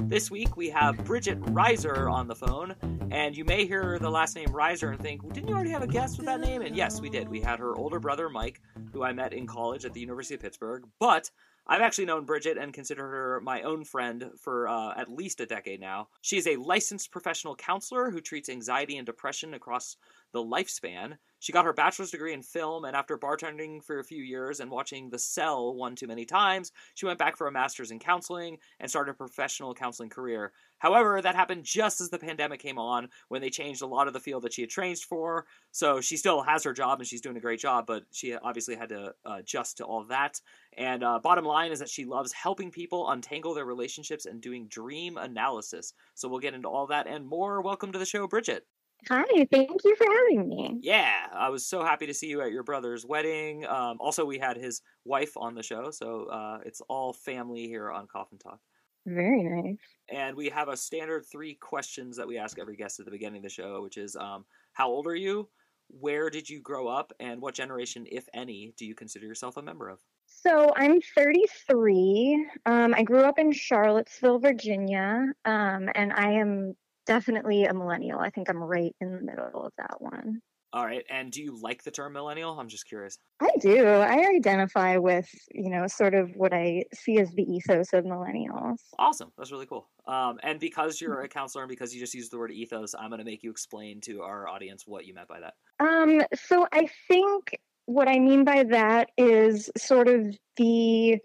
This week we have Bridget Reiser on the phone, and you may hear the last name Reiser and think, well, didn't you already have a guest with that name? And yes, we did. We had her older brother, Mike, who I met in college at the University of Pittsburgh, but I've actually known Bridget and consider her my own friend for uh, at least a decade now. She is a licensed professional counselor who treats anxiety and depression across the lifespan. She got her bachelor's degree in film, and after bartending for a few years and watching The Cell one too many times, she went back for a master's in counseling and started a professional counseling career. However, that happened just as the pandemic came on when they changed a lot of the field that she had trained for. So she still has her job and she's doing a great job, but she obviously had to uh, adjust to all that. And uh, bottom line is that she loves helping people untangle their relationships and doing dream analysis. So we'll get into all that and more. Welcome to the show, Bridget. Hi, thank you for having me. Yeah, I was so happy to see you at your brother's wedding. Um, also, we had his wife on the show, so uh, it's all family here on Coffin Talk. Very nice. And we have a standard three questions that we ask every guest at the beginning of the show, which is um, How old are you? Where did you grow up? And what generation, if any, do you consider yourself a member of? So I'm 33. Um, I grew up in Charlottesville, Virginia, um, and I am definitely a millennial. I think I'm right in the middle of that one. All right. And do you like the term millennial? I'm just curious. I do. I identify with, you know, sort of what I see as the ethos of millennials. Awesome. That's really cool. Um, and because you're a counselor and because you just used the word ethos, I'm going to make you explain to our audience what you meant by that. Um, so I think what I mean by that is sort of the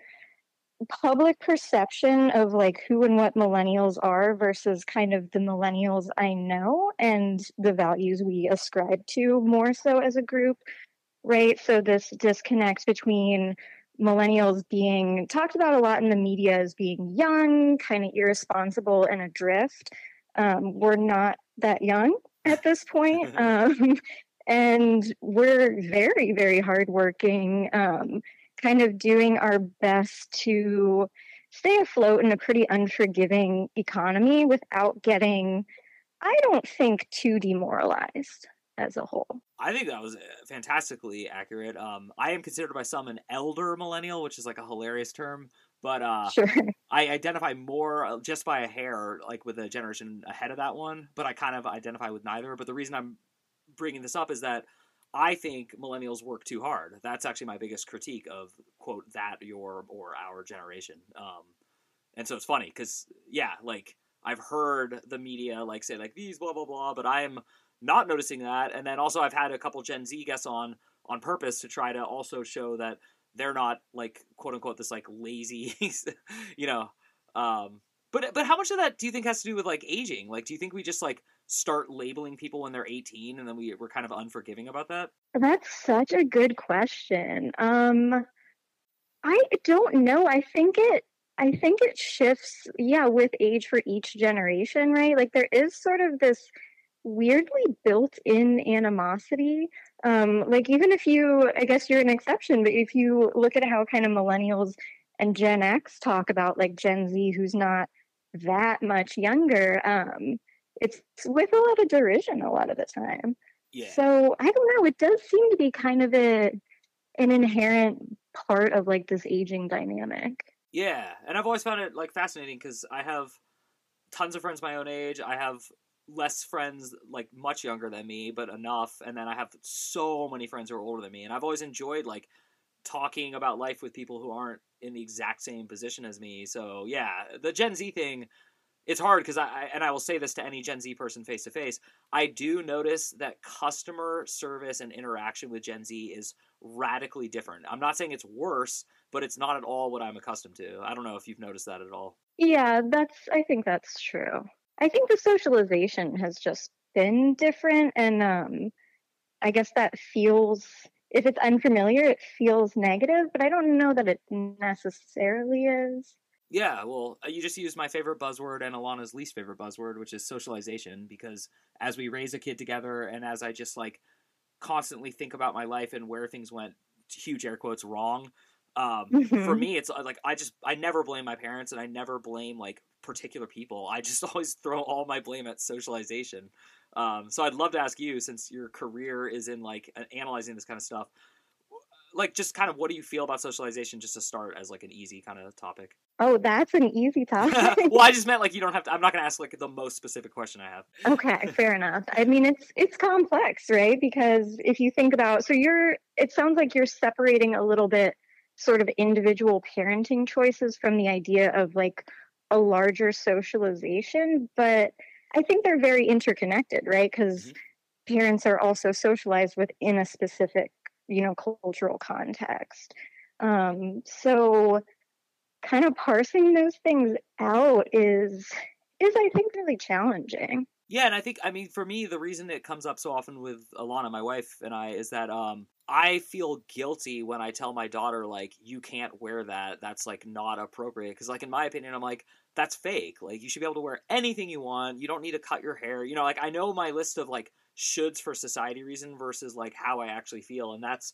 public perception of like who and what millennials are versus kind of the millennials I know and the values we ascribe to more so as a group, right? So this disconnect between millennials being talked about a lot in the media as being young, kind of irresponsible and adrift. Um, we're not that young at this point. Um, and we're very, very hardworking. Um, kind of doing our best to stay afloat in a pretty unforgiving economy without getting, I don't think, too demoralized as a whole. I think that was uh, fantastically accurate. Um, I am considered by some an elder millennial, which is like a hilarious term, but uh, sure. I identify more uh, just by a hair, like with a generation ahead of that one. But I kind of identify with neither. But the reason I'm bringing this up is that I think millennials work too hard. That's actually my biggest critique of quote that your or our generation. Um, and so it's funny because yeah, like I've heard the media like say like these blah blah blah, but I'm not noticing that. And then also I've had a couple Gen Z guests on on purpose to try to also show that they're not like quote unquote this like lazy, you know. Um, but but how much of that do you think has to do with like aging? Like, do you think we just like start labeling people when they're 18 and then we, we're kind of unforgiving about that? That's such a good question. Um, I don't know. I think it I think it shifts, yeah, with age for each generation, right? Like there is sort of this weirdly built-in animosity. Um, like even if you, I guess you're an exception, but if you look at how kind of millennials and Gen X talk about like Gen Z, who's not that much younger, um, it's with a lot of derision a lot of the time. Yeah. So I don't know. It does seem to be kind of a an inherent part of like this aging dynamic. Yeah, and I've always found it like fascinating because I have tons of friends my own age. I have less friends like much younger than me, but enough, and then I have so many friends who are older than me, and I've always enjoyed like talking about life with people who aren't in the exact same position as me. So yeah, the Gen Z thing it's hard because I, and I will say this to any Gen Z person face to face. I do notice that customer service and interaction with Gen Z is radically different. I'm not saying it's worse, but it's not at all what I'm accustomed to. I don't know if you've noticed that at all. Yeah, that's. I think that's true. I think the socialization has just been different, and um, I guess that feels. If it's unfamiliar, it feels negative, but I don't know that it necessarily is. Yeah, well, uh, you just used my favorite buzzword and Alana's least favorite buzzword, which is socialization, because as we raise a kid together and as I just like constantly think about my life and where things went huge air quotes wrong. Um, Mhm. For me, it's uh, like I just I never blame my parents and I never blame like particular people. I just always throw all my blame at socialization. Um, so I'd love to ask you, since your career is in like analyzing this kind of stuff, like just kind of what do you feel about socialization? Just to start as like an easy kind of topic. Oh, that's an easy topic. well, I just meant like you don't have to. I'm not going to ask like the most specific question I have. okay, fair enough. I mean, it's it's complex, right? Because if you think about, so you're, it sounds like you're separating a little bit, sort of individual parenting choices from the idea of like a larger socialization, but I think they're very interconnected, right? Because mm-hmm. parents are also socialized within a specific, you know, cultural context. Um, so kind of parsing those things out is is I think really challenging. Yeah, and I think I mean for me the reason it comes up so often with Alana, my wife, and I is that um I feel guilty when I tell my daughter like you can't wear that. That's like not appropriate because like in my opinion I'm like that's fake. Like you should be able to wear anything you want. You don't need to cut your hair. You know, like I know my list of like shoulds for society reason versus like how I actually feel and that's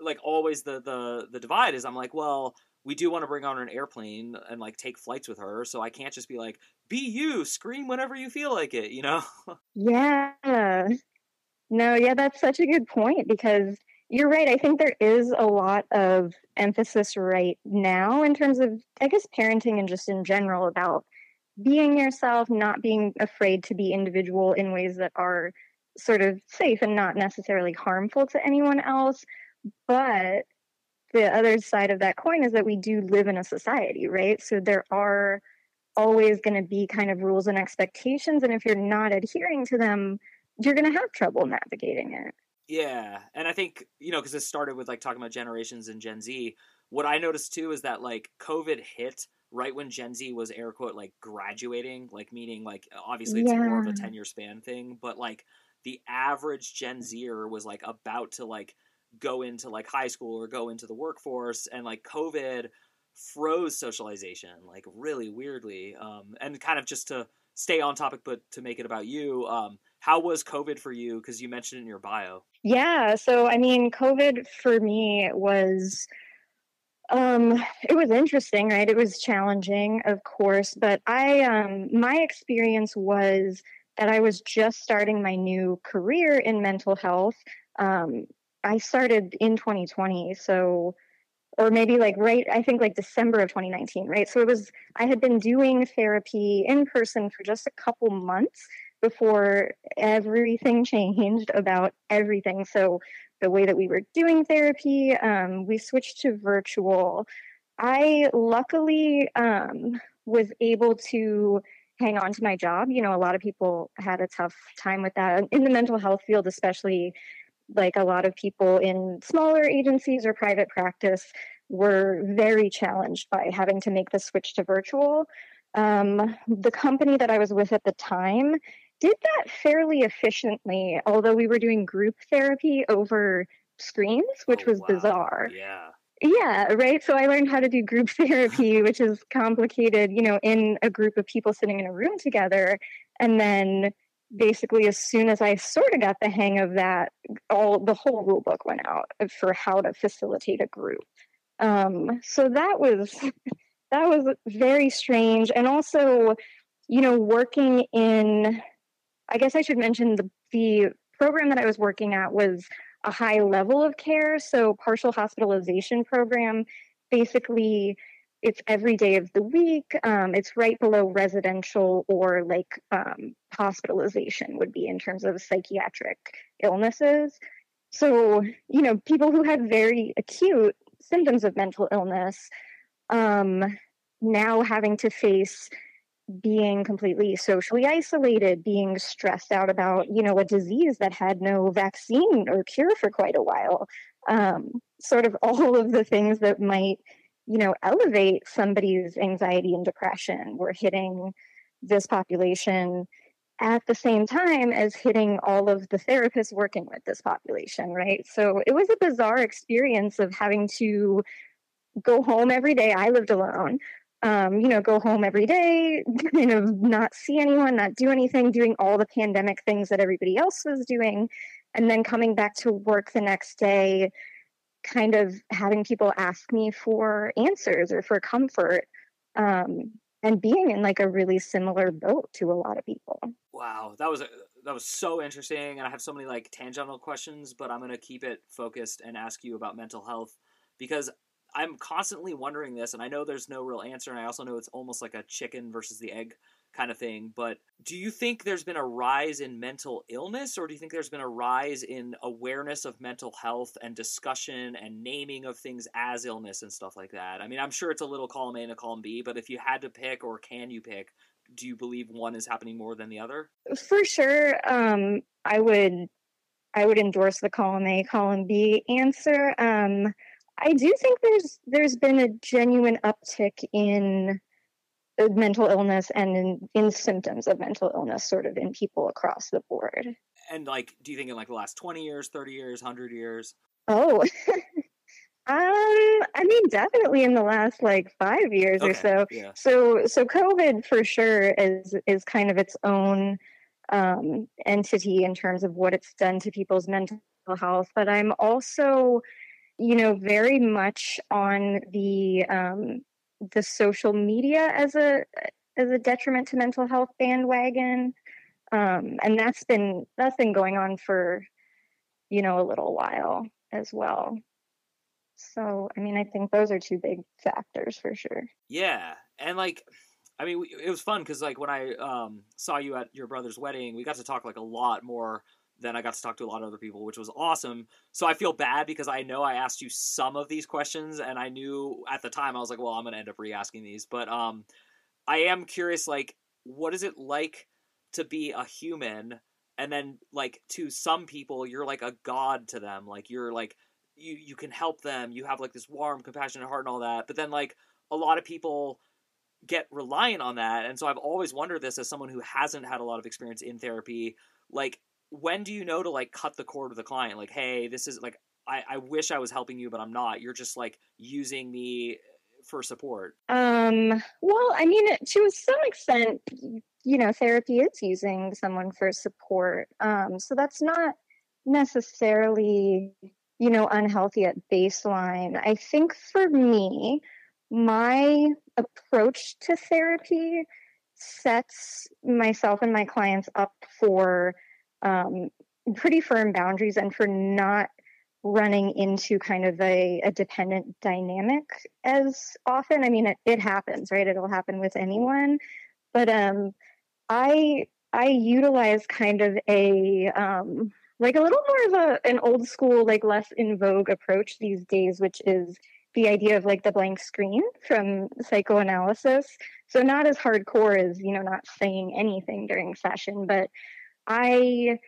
like always the the the divide is I'm like, well, we do want to bring on an airplane and like take flights with her, so I can't just be like, be you, scream whenever you feel like it, you know? Yeah. No, yeah, that's such a good point because you're right. I think there is a lot of emphasis right now in terms of, I guess, parenting and just in general about being yourself, not being afraid to be individual in ways that are sort of safe and not necessarily harmful to anyone else. But the other side of that coin is that we do live in a society, right? So there are always going to be kind of rules and expectations. And if you're not adhering to them, you're going to have trouble navigating it. Yeah, and I think you know because this started with like talking about generations and Gen Z. What I noticed too is that like COVID hit right when Gen Z was air quote like graduating, like meaning like obviously it's more of a Yeah. ten year span thing, but like the average Gen Zer was like about to like go into like high school or go into the workforce, and like COVID froze socialization like really weirdly. Um, and kind of just to stay on topic, but to make it about you, um, how was COVID for you? Because you mentioned it in your bio. Yeah. So, I mean, COVID for me was, um, it was interesting, right? It was challenging, of course, but I, um, my experience was that I was just starting my new career in mental health. Um, I started in 2020. So, or maybe like right, I think like December of 2019, right? So it was, I had been doing therapy in person for just a couple months before everything changed about everything. So the way that we were doing therapy, um, we switched to virtual. I luckily um, was able to hang on to my job. You know, a lot of people had a tough time with that in the mental health field, especially like a lot of people in smaller agencies or private practice were very challenged by having to make the switch to virtual. Um, the company that I was with at the time did that fairly efficiently, although we were doing group therapy over screens, which Oh, was wow. bizarre. Yeah. Yeah, right. So I learned how to do group therapy, which is complicated, you know, in a group of people sitting in a room together. And then basically, as soon as I sort of got the hang of that, all the whole rule book went out for how to facilitate a group. Um, so that was that was very strange. And also, you know, working in I guess I should mention the the program that I was working at was a high level of care. So partial hospitalization program, basically it's every day of the week. Um, it's right below residential or like um, hospitalization would be in terms of psychiatric illnesses. So, you know, people who had very acute symptoms of mental illness um, now having to face being completely socially isolated, being stressed out about, you know, a disease that had no vaccine or cure for quite a while. Um, sort of all of the things that might, you know, elevate somebody's anxiety and depression were hitting this population at the same time as hitting all of the therapists working with this population, right? So it was a bizarre experience of having to go home every day. I lived alone um, you know, go home every day, kind of not see anyone, not do anything, doing all the pandemic things that everybody else was doing. and then coming back to work the next day kind of having people ask me for answers or for comfort um, and being in like a really similar boat to a lot of people wow that was a, that was so interesting and i have so many like tangential questions but i'm to keep it focused and ask you about mental health because i'm constantly wondering this and i know there's no real answer and i also know it's almost like a chicken versus the egg kind of thing. But do you think there's been a rise in mental illness, or do you think there's been a rise in awareness of mental health and discussion and naming of things as illness and stuff like that? I mean, I'm sure it's a little column A and a column B, but if you had to pick, or can you pick, do you believe one is happening more than the other? For sure, um, I would. I would endorse the column A, column B answer. Um, I do think there's there's been a genuine uptick in mental illness and in, in symptoms of mental illness sort of in people across the board and like do you think in like the last 20 years 30 years 100 years oh um i mean definitely in the last like five years okay. or so yeah. so so covid for sure is is kind of its own um entity in terms of what it's done to people's mental health but i'm also you know very much on the um the social media as a as a detriment to mental health bandwagon. Um, and that's been that's been going on for you know a little while as well. So i mean i think those are two big factors for sure. Yeah and like i mean it was fun because like when i um, saw you at your brother's wedding we got to talk like a lot more then I got to talk to a lot of other people, which was awesome. So I feel bad because I know I asked you some of these questions, and I knew at the time I was like, well, I'm going to end up re-asking these. But um, I am curious, like, what is it like to be a human? And then, like, to some people, you're like a god to them. Like, you're like, you you can help them. You have like this warm, compassionate heart and all that. But then, like, a lot of people get reliant on that. And so I've always wondered this as someone who hasn't had a lot of experience in therapy. Like, when do you know to like cut the cord with the client? Like, hey, this is like I, I wish I was helping you, but I'm not. You're just like using me for support. Um, well, I mean, to some extent, you know, therapy is using someone for support. Um, so that's not necessarily, you know, unhealthy at baseline. I think for me, my approach to therapy sets myself and my clients up for um, pretty firm boundaries and for not running into kind of a, a dependent dynamic as often. I mean, it, it happens, right? It'll happen with anyone, but um, I I utilize kind of a um, like a little more of a an old school, like less in vogue approach these days, which is the idea of like the blank screen from psychoanalysis. So not as hardcore as you know not saying anything during session, but I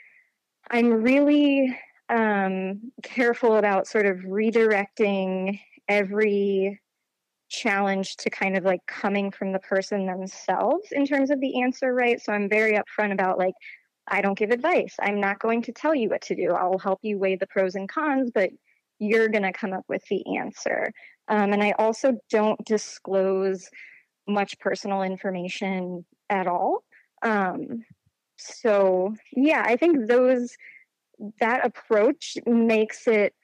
I'm really um, careful about sort of redirecting every challenge to kind of like coming from the person themselves in terms of the answer, right? So I'm very upfront about like, I don't give advice. I'm not going to tell you what to do. I'll help you weigh the pros and cons, but you're going to come up with the answer. Um, and I also don't disclose much personal information at all. Um, so yeah i think those that approach makes it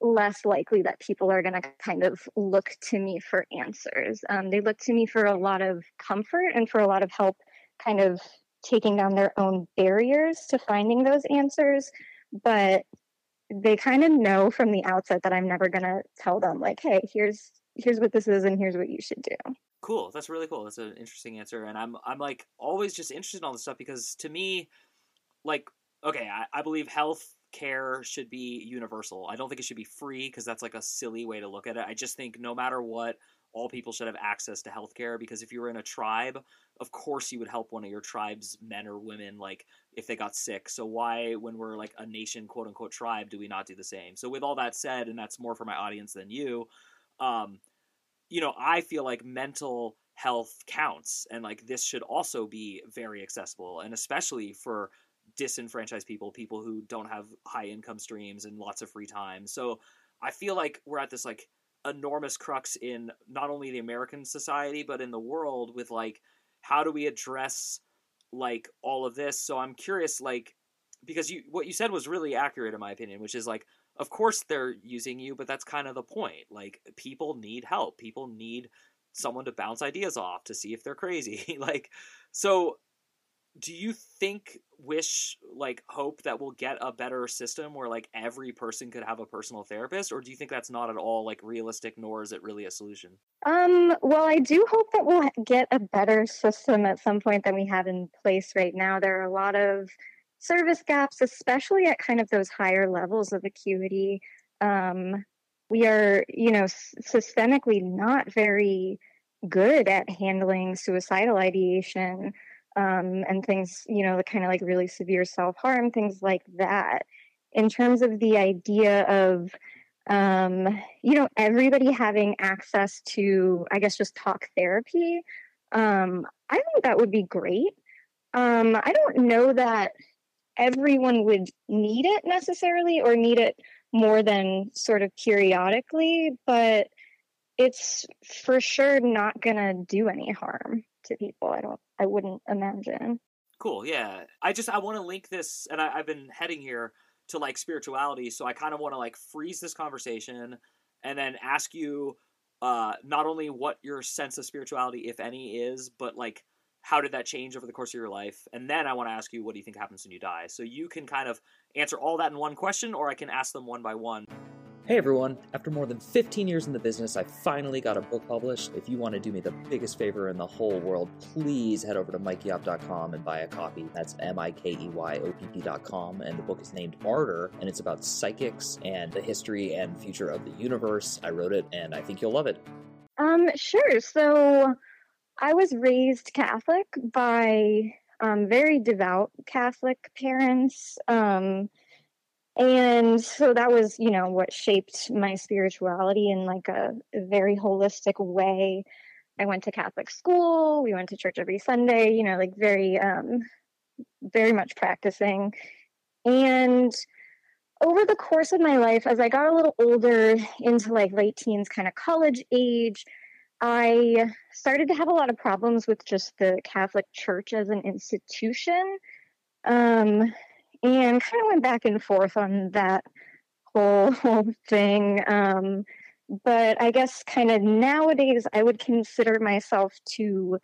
less likely that people are going to kind of look to me for answers. Um, they look to me for a lot of comfort and for a lot of help kind of taking down their own barriers to finding those answers but they kind of know from the outset that i'm never going to tell them like hey here's here's what this is and here's what you should do Cool. That's really cool. That's an interesting answer, and I'm I'm like always just interested in all this stuff because to me, like, okay, I, I believe health care should be universal. I don't think it should be free because that's like a silly way to look at it. I just think no matter what, all people should have access to healthcare because if you were in a tribe, of course you would help one of your tribe's men or women like if they got sick. So why when we're like a nation quote unquote tribe do we not do the same? So with all that said, and that's more for my audience than you, um, you know, I feel like mental health counts and like this should also be very accessible and especially for disenfranchised people, people who don't have high income streams and lots of free time. So I feel like we're at this like enormous crux in not only the American society but in the world with like how do we address like all of this? So I'm curious like because you what you said was really accurate in my opinion, which is like of course they're using you, but that's kind of the point. Like people need help. People need someone to bounce ideas off to see if they're crazy. like so do you think wish like hope that we'll get a better system where like every person could have a personal therapist or do you think that's not at all like realistic nor is it really a solution um well i do hope that we'll get a better system at some point than we have in place right now there are a lot of service gaps especially at kind of those higher levels of acuity um we are you know systemically not very good at handling suicidal ideation um, and things, you know, the kind of like really severe self harm, things like that. In terms of the idea of, um, you know, everybody having access to, I guess, just talk therapy, um, I think that would be great. Um, I don't know that everyone would need it necessarily or need it more than sort of periodically, but it's for sure not going to do any harm to people. I don't I wouldn't imagine. Cool. Yeah. I just I want to link this, and I, I've been heading here to like spirituality, so I kind of want to like freeze this conversation and then ask you uh, not only what your sense of spirituality, if any, is, but like how did that change over the course of your life? And then I want to ask you, what do you think happens when you die? So you can kind of answer all that in one question, or I can ask them one by one. Hey everyone, after more than 15 years in the business, I finally got a book published. If you want to do me the biggest favor in the whole world, please head over to mikeyopp.com and buy a copy. That's M I K E Y O P P.com. And the book is named Martyr, and it's about psychics and the history and future of the universe. I wrote it, and I think you'll love it. Um, sure. So I was raised Catholic by um, very devout Catholic parents. Um, and so that was you know what shaped my spirituality in like a, very holistic way i went to catholic school we went to church every sunday you know like very um very much practicing and over the course of my life as i got a little older into like late teens kind of college age i started to have a lot of problems with just the catholic church as an institution um and kind of went back and forth on that whole whole thing. Um, but I guess kind of nowadays, I would consider myself to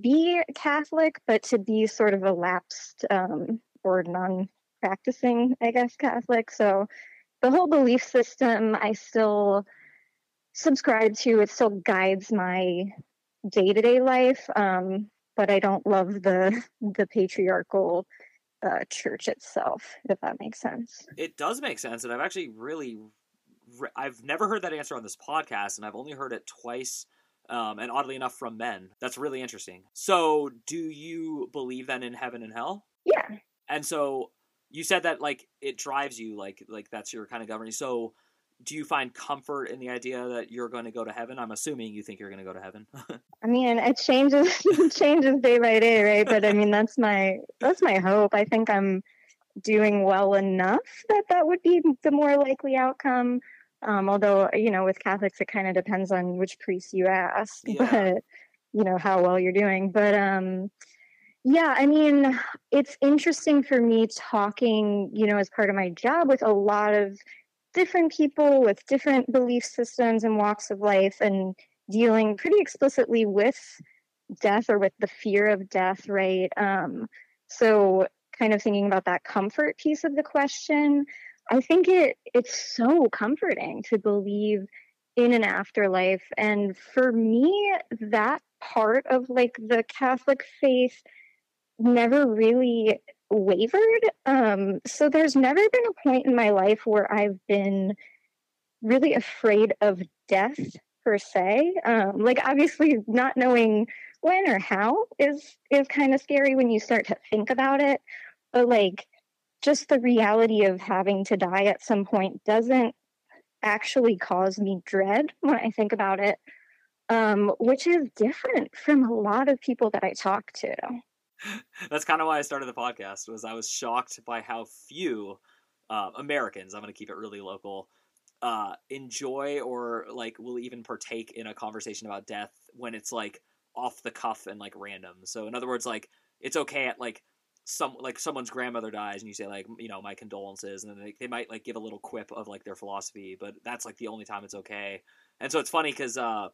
be Catholic, but to be sort of a lapsed um, or non practicing, I guess, Catholic. So the whole belief system I still subscribe to, it still guides my day to day life. Um, but I don't love the the patriarchal uh, church itself, if that makes sense. It does make sense, and I've actually really, I've never heard that answer on this podcast, and I've only heard it twice. Um, and oddly enough, from men. That's really interesting. So, do you believe then in heaven and hell? Yeah. And so, you said that like it drives you, like like that's your kind of governing. So, do you find comfort in the idea that you're going to go to heaven? I'm assuming you think you're going to go to heaven. I mean, it changes changes day by day, right? But I mean, that's my that's my hope. I think I'm doing well enough that that would be the more likely outcome. Um, although you know, with Catholics, it kind of depends on which priest you ask, yeah. but you know how well you're doing. But um, yeah, I mean, it's interesting for me talking, you know, as part of my job with a lot of different people with different belief systems and walks of life and dealing pretty explicitly with death or with the fear of death, right? Um, so kind of thinking about that comfort piece of the question, I think it it's so comforting to believe in an afterlife. And for me, that part of like the Catholic faith never really wavered. Um, so there's never been a point in my life where I've been really afraid of death per se. Um, like obviously not knowing when or how is is kind of scary when you start to think about it. But like just the reality of having to die at some point doesn't actually cause me dread when I think about it. Um, which is different from a lot of people that I talk to. that's kind of why I started the podcast. Was I was shocked by how few uh, Americans, I'm going to keep it really local, uh, enjoy or like will even partake in a conversation about death when it's like off the cuff and like random. So in other words, like it's okay at like some like someone's grandmother dies and you say like you know my condolences and then they, they might like give a little quip of like their philosophy but that's like the only time it's okay and so it's funny because uh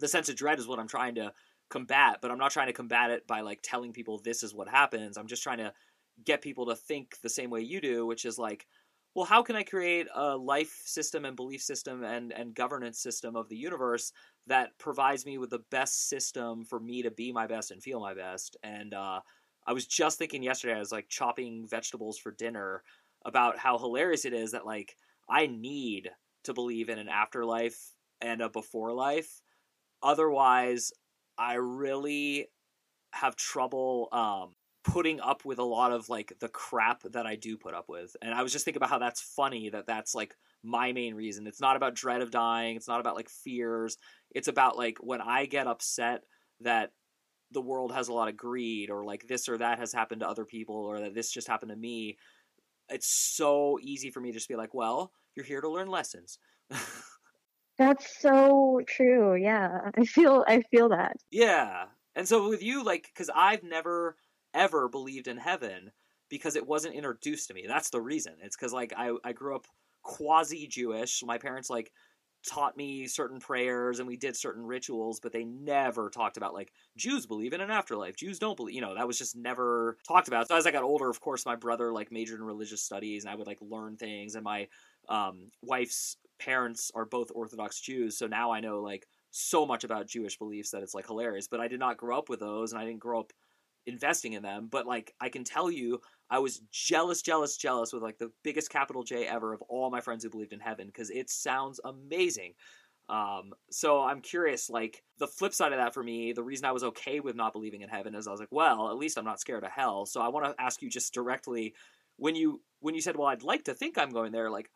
the sense of dread is what i'm trying to combat but i'm not trying to combat it by like telling people this is what happens i'm just trying to get people to think the same way you do which is like well how can i create a life system and belief system and and governance system of the universe that provides me with the best system for me to be my best and feel my best and uh I was just thinking yesterday, I was like chopping vegetables for dinner about how hilarious it is that like I need to believe in an afterlife and a before life. Otherwise, I really have trouble um, putting up with a lot of like the crap that I do put up with. And I was just thinking about how that's funny that that's like my main reason. It's not about dread of dying, it's not about like fears. It's about like when I get upset that the world has a lot of greed or like this or that has happened to other people or that this just happened to me it's so easy for me to just be like well you're here to learn lessons that's so true yeah i feel i feel that yeah and so with you like because i've never ever believed in heaven because it wasn't introduced to me that's the reason it's because like I, I grew up quasi jewish my parents like taught me certain prayers and we did certain rituals, but they never talked about like Jews believe in an afterlife. Jews don't believe, you know, that was just never talked about. So as I got older, of course, my brother like majored in religious studies and I would like learn things. And my um, wife's parents are both Orthodox Jews. So now I know like so much about Jewish beliefs that it's like hilarious, but I did not grow up with those and I didn't grow up investing in them. But like I can tell you, I was jealous, jealous, jealous with like the biggest capital J ever of all my friends who believed in heaven because it sounds amazing. Um, so I'm curious, like the flip side of that for me, the reason I was okay with not believing in heaven is I was like, well, at least I'm not scared of hell. So I want to ask you just directly when you when you said, well, I'd like to think I'm going there, like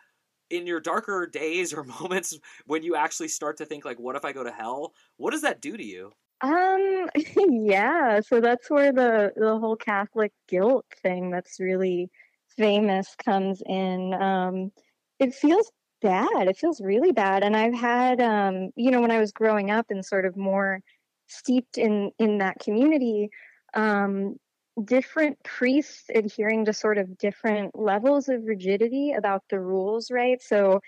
in your darker days or moments when you actually start to think like, what if I go to hell? What does that do to you? Um, yeah, so that's where the the whole Catholic guilt thing that's really famous comes in. Um, it feels bad. It feels really bad. And I've had um, you know, when I was growing up and sort of more steeped in in that community, um, different priests adhering to sort of different levels of rigidity about the rules, right? So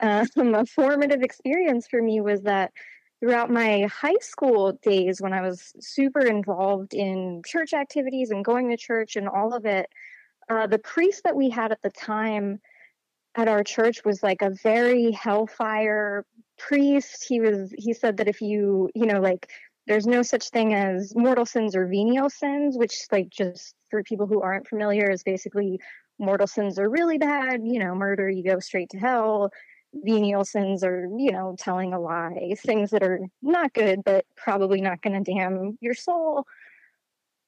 um, a formative experience for me was that throughout my high school days when I was super involved in church activities and going to church and all of it, uh, the priest that we had at the time at our church was like a very hellfire priest. He was he said that if you you know like there's no such thing as mortal sins or venial sins, which like just for people who aren't familiar is basically mortal sins are really bad. You know, murder you go straight to hell venial sins are, you know telling a lie things that are not good but probably not going to damn your soul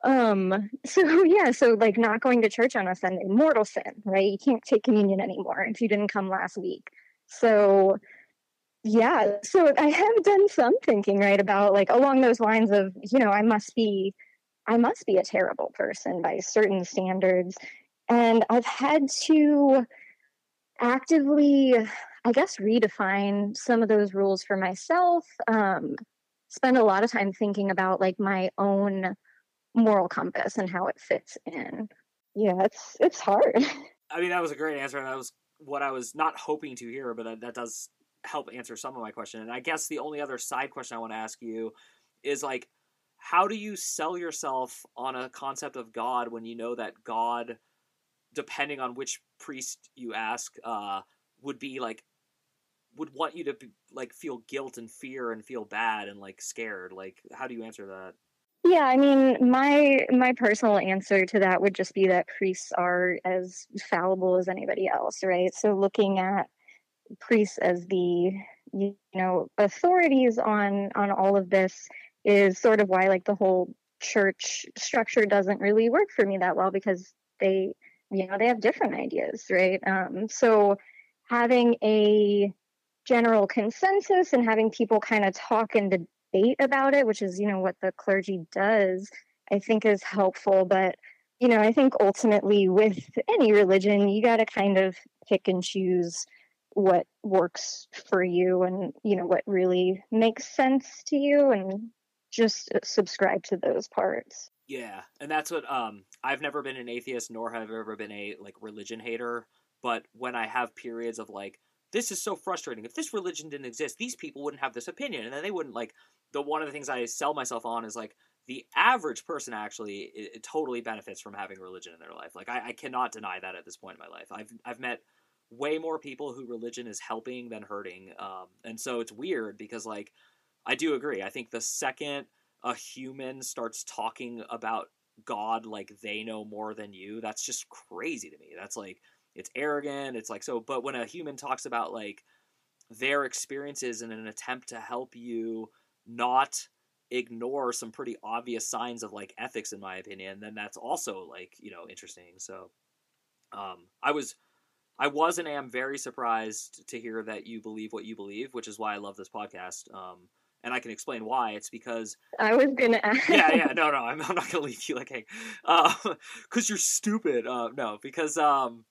um so yeah so like not going to church on a sunday mortal sin right you can't take communion anymore if you didn't come last week so yeah so i have done some thinking right about like along those lines of you know i must be i must be a terrible person by certain standards and i've had to actively I guess, redefine some of those rules for myself. Um, spend a lot of time thinking about like my own moral compass and how it fits in. Yeah, it's it's hard. I mean, that was a great answer, and that was what I was not hoping to hear, but that, that does help answer some of my question. And I guess the only other side question I want to ask you is like, how do you sell yourself on a concept of God when you know that God, depending on which priest you ask, uh, would be like would want you to be, like feel guilt and fear and feel bad and like scared? Like how do you answer that? Yeah i mean my my personal answer to that would just be that priests are as fallible as anybody else right? So looking at priests as the you know authorities on on all of this is sort of why like the whole church structure doesn't really work for me that well because they you know they have different ideas right um so having a general consensus and having people kind of talk and debate about it, which is, you know, what the clergy does, I think is helpful. But, you know, I think ultimately with any religion, you got to kind of pick and choose what works for you and, you know, what really makes sense to you and just subscribe to those parts. Yeah, and that's what um I've never been an atheist nor have I ever been a like religion hater, but when I have periods of like this is so frustrating. If this religion didn't exist, these people wouldn't have this opinion and then they wouldn't like the one of the things I sell myself on is like the average person actually it, it totally benefits from having religion in their life. Like I, I cannot deny that at this point in my life. I've I've met way more people who religion is helping than hurting. Um, and so it's weird because like I do agree. I think the second a human starts talking about God like they know more than you, that's just crazy to me. That's like it's arrogant. It's like so. But when a human talks about like their experiences in an attempt to help you not ignore some pretty obvious signs of like ethics in my opinion then that's also like you know interesting so um i was i was and am very surprised to hear that you believe what you believe which is why i love this podcast um and I can explain why. It's because I was gonna ask. yeah, yeah, no, no, I'm, I'm not gonna leave you like, hey, uh, because you're stupid. Uh, no, because um,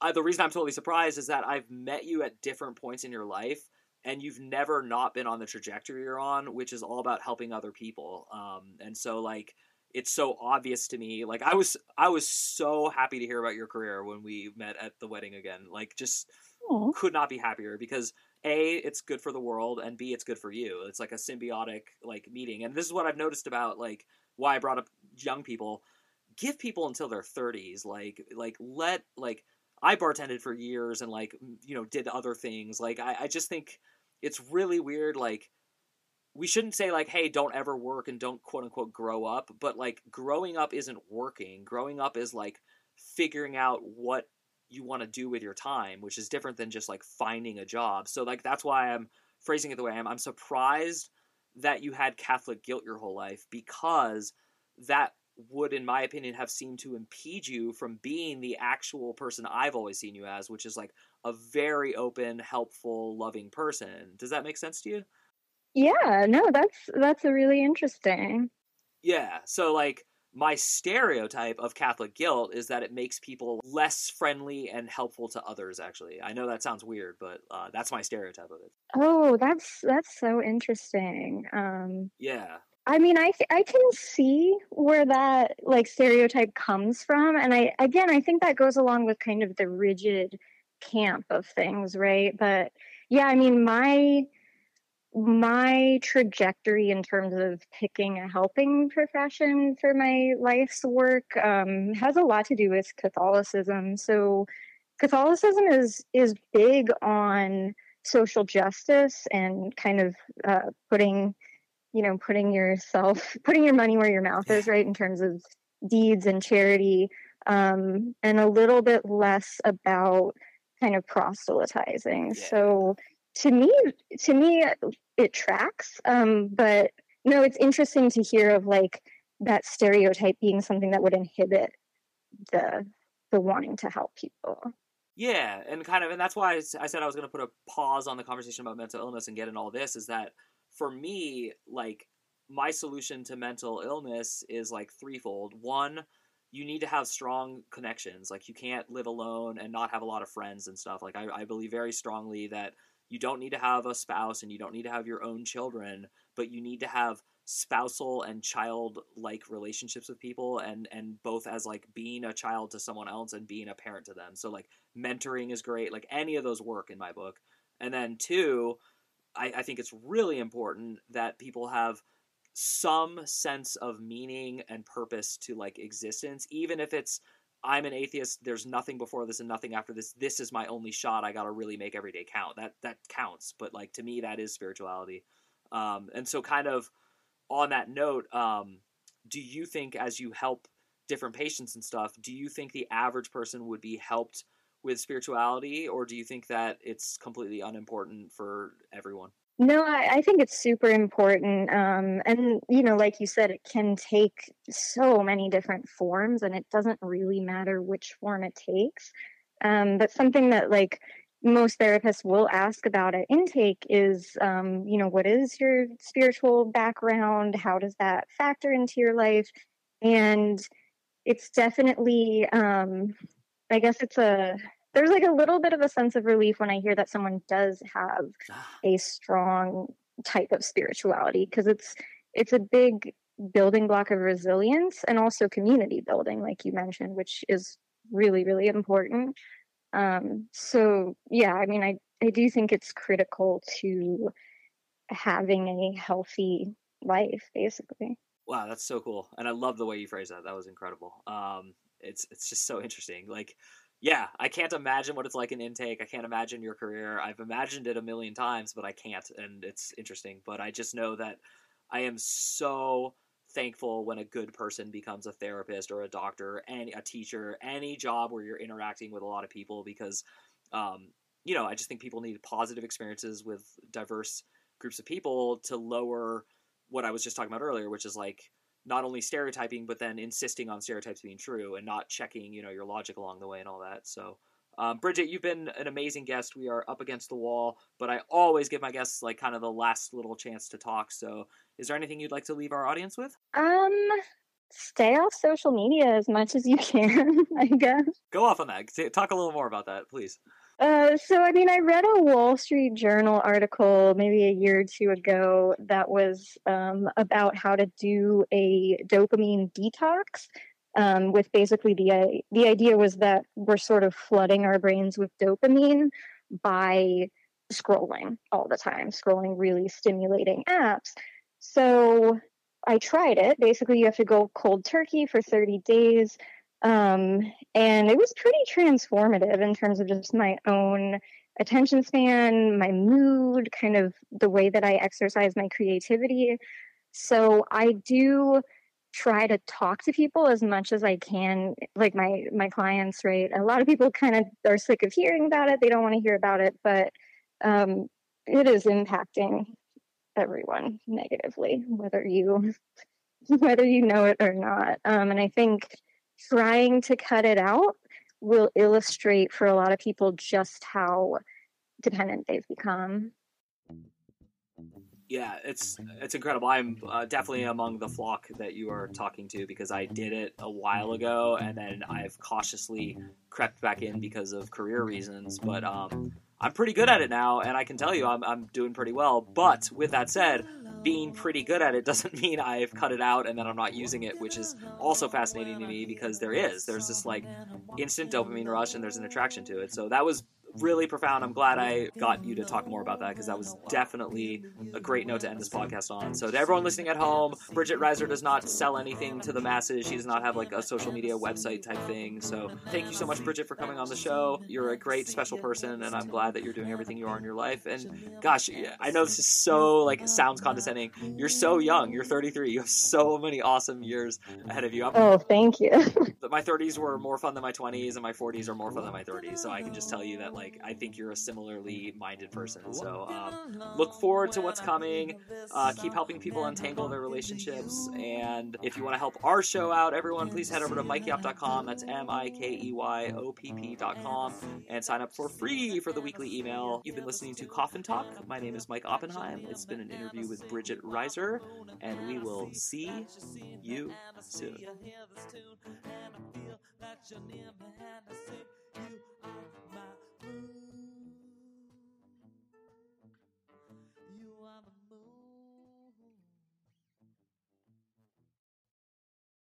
I, the reason I'm totally surprised is that I've met you at different points in your life, and you've never not been on the trajectory you're on, which is all about helping other people. Um, and so like it's so obvious to me. Like I was, I was so happy to hear about your career when we met at the wedding again. Like just Aww. could not be happier because a it's good for the world and b it's good for you it's like a symbiotic like meeting and this is what i've noticed about like why i brought up young people give people until their 30s like like let like i bartended for years and like you know did other things like i, I just think it's really weird like we shouldn't say like hey don't ever work and don't quote unquote grow up but like growing up isn't working growing up is like figuring out what you want to do with your time, which is different than just like finding a job. So like that's why I'm phrasing it the way I am. I'm surprised that you had Catholic guilt your whole life because that would in my opinion have seemed to impede you from being the actual person I've always seen you as, which is like a very open, helpful, loving person. Does that make sense to you? Yeah, no, that's that's a really interesting. Yeah. So like my stereotype of Catholic guilt is that it makes people less friendly and helpful to others. Actually, I know that sounds weird, but uh, that's my stereotype of it. Oh, that's that's so interesting. Um, yeah. I mean, I th- I can see where that like stereotype comes from, and I again I think that goes along with kind of the rigid camp of things, right? But yeah, I mean, my my trajectory in terms of picking a helping profession for my life's work um, has a lot to do with Catholicism. So, Catholicism is is big on social justice and kind of uh, putting, you know, putting yourself, putting your money where your mouth is, right, in terms of deeds and charity, um, and a little bit less about kind of proselytizing. Yeah. So to me to me it tracks um, but no it's interesting to hear of like that stereotype being something that would inhibit the the wanting to help people. Yeah and kind of and that's why i said i was going to put a pause on the conversation about mental illness and get in all this is that for me like my solution to mental illness is like threefold. One you need to have strong connections like you can't live alone and not have a lot of friends and stuff. Like i, I believe very strongly that you don't need to have a spouse and you don't need to have your own children, but you need to have spousal and child like relationships with people and and both as like being a child to someone else and being a parent to them. So like mentoring is great like any of those work in my book. And then two I, I think it's really important that people have some sense of meaning and purpose to like existence even if it's I'm an atheist. There's nothing before this and nothing after this. This is my only shot. I got to really make every day count. That that counts. But like to me, that is spirituality. Um, and so, kind of on that note, um, do you think as you help different patients and stuff, do you think the average person would be helped with spirituality, or do you think that it's completely unimportant for everyone? No, I, I, think it's super important. Um, and, you know, like you said, it can take so many different forms and it doesn't really matter which form it takes. Um, but something that, like, most therapists will ask about at intake is, um, you know, what is your spiritual background? How does that factor into your life? And it's definitely, um, I guess it's a there's like a little bit of a sense of relief when I hear that someone does have a strong type of spirituality because it's it's a big building block of resilience and also community building, like you mentioned, which is really, really important. Um, so yeah, I mean, I, I do think it's critical to having a healthy life, basically. Wow, that's so cool, and I love the way you phrase that. That was incredible. Um, it's it's just so interesting. Like, yeah, I can't imagine what it's like in intake. I can't imagine your career. I've imagined it a million times, but I can't, and it's interesting. But I just know that I am so thankful when a good person becomes a therapist or a doctor and a teacher, any job where you're interacting with a lot of people, because, um, you know, I just think people need positive experiences with diverse groups of people to lower what I was just talking about earlier, which is like not only stereotyping, but then insisting on stereotypes being true and not checking, you know, your logic along the way and all that. So, um, Bridget, you've been an amazing guest. We are up against the wall, but I always give my guests like kind of the last little chance to talk. So, is there anything you'd like to leave our audience with? Um, stay off social media as much as you can, I guess. Go off on that. Talk a little more about that, please. Uh, so I mean, I read a Wall Street Journal article maybe a year or two ago that was um, about how to do a dopamine detox. Um, with basically the the idea was that we're sort of flooding our brains with dopamine by scrolling all the time, scrolling really stimulating apps. So I tried it. Basically, you have to go cold turkey for 30 days. Um, and it was pretty transformative in terms of just my own attention span, my mood, kind of the way that I exercise my creativity. So I do try to talk to people as much as I can, like my my clients, right? A lot of people kind of are sick of hearing about it. They don't want to hear about it, but um, it is impacting everyone negatively, whether you whether you know it or not. Um, and I think trying to cut it out will illustrate for a lot of people just how dependent they've become. Yeah, it's it's incredible. I'm uh, definitely among the flock that you are talking to because I did it a while ago and then I've cautiously crept back in because of career reasons. But um, I'm pretty good at it now, and I can tell you I'm I'm doing pretty well. But with that said, being pretty good at it doesn't mean I've cut it out and then I'm not using it, which is also fascinating to me because there is. There's this like instant dopamine rush and there's an attraction to it. So that was really profound. I'm glad I got you to talk more about that because that was definitely a great note to end this podcast on. So, to everyone listening at home, Bridget Reiser does not sell anything to the masses. She does not have like a social media website type thing. So, thank you so much, Bridget, for coming on the show. You're a great, special person, and I'm glad that you're doing everything you are in your life. And gosh, I know this is so like sounds condescending. You're so young. You're 33. You have so many awesome years ahead of you. I'm, oh, thank you. my 30s were more fun than my 20s, and my 40s are more fun than my 30s. So I can just tell you that like like I think you're a similarly minded person. So um, look forward to what's coming. Uh, keep helping people untangle their relationships. And if you want to help our show out, everyone, please head over to mikeyopp.com. That's M I K E Y O P P.com and sign up for free for the weekly email. You've been listening to Coffin Talk. My name is Mike Oppenheim. It's been an interview with Bridget Reiser, and we will see you soon. You are my 不。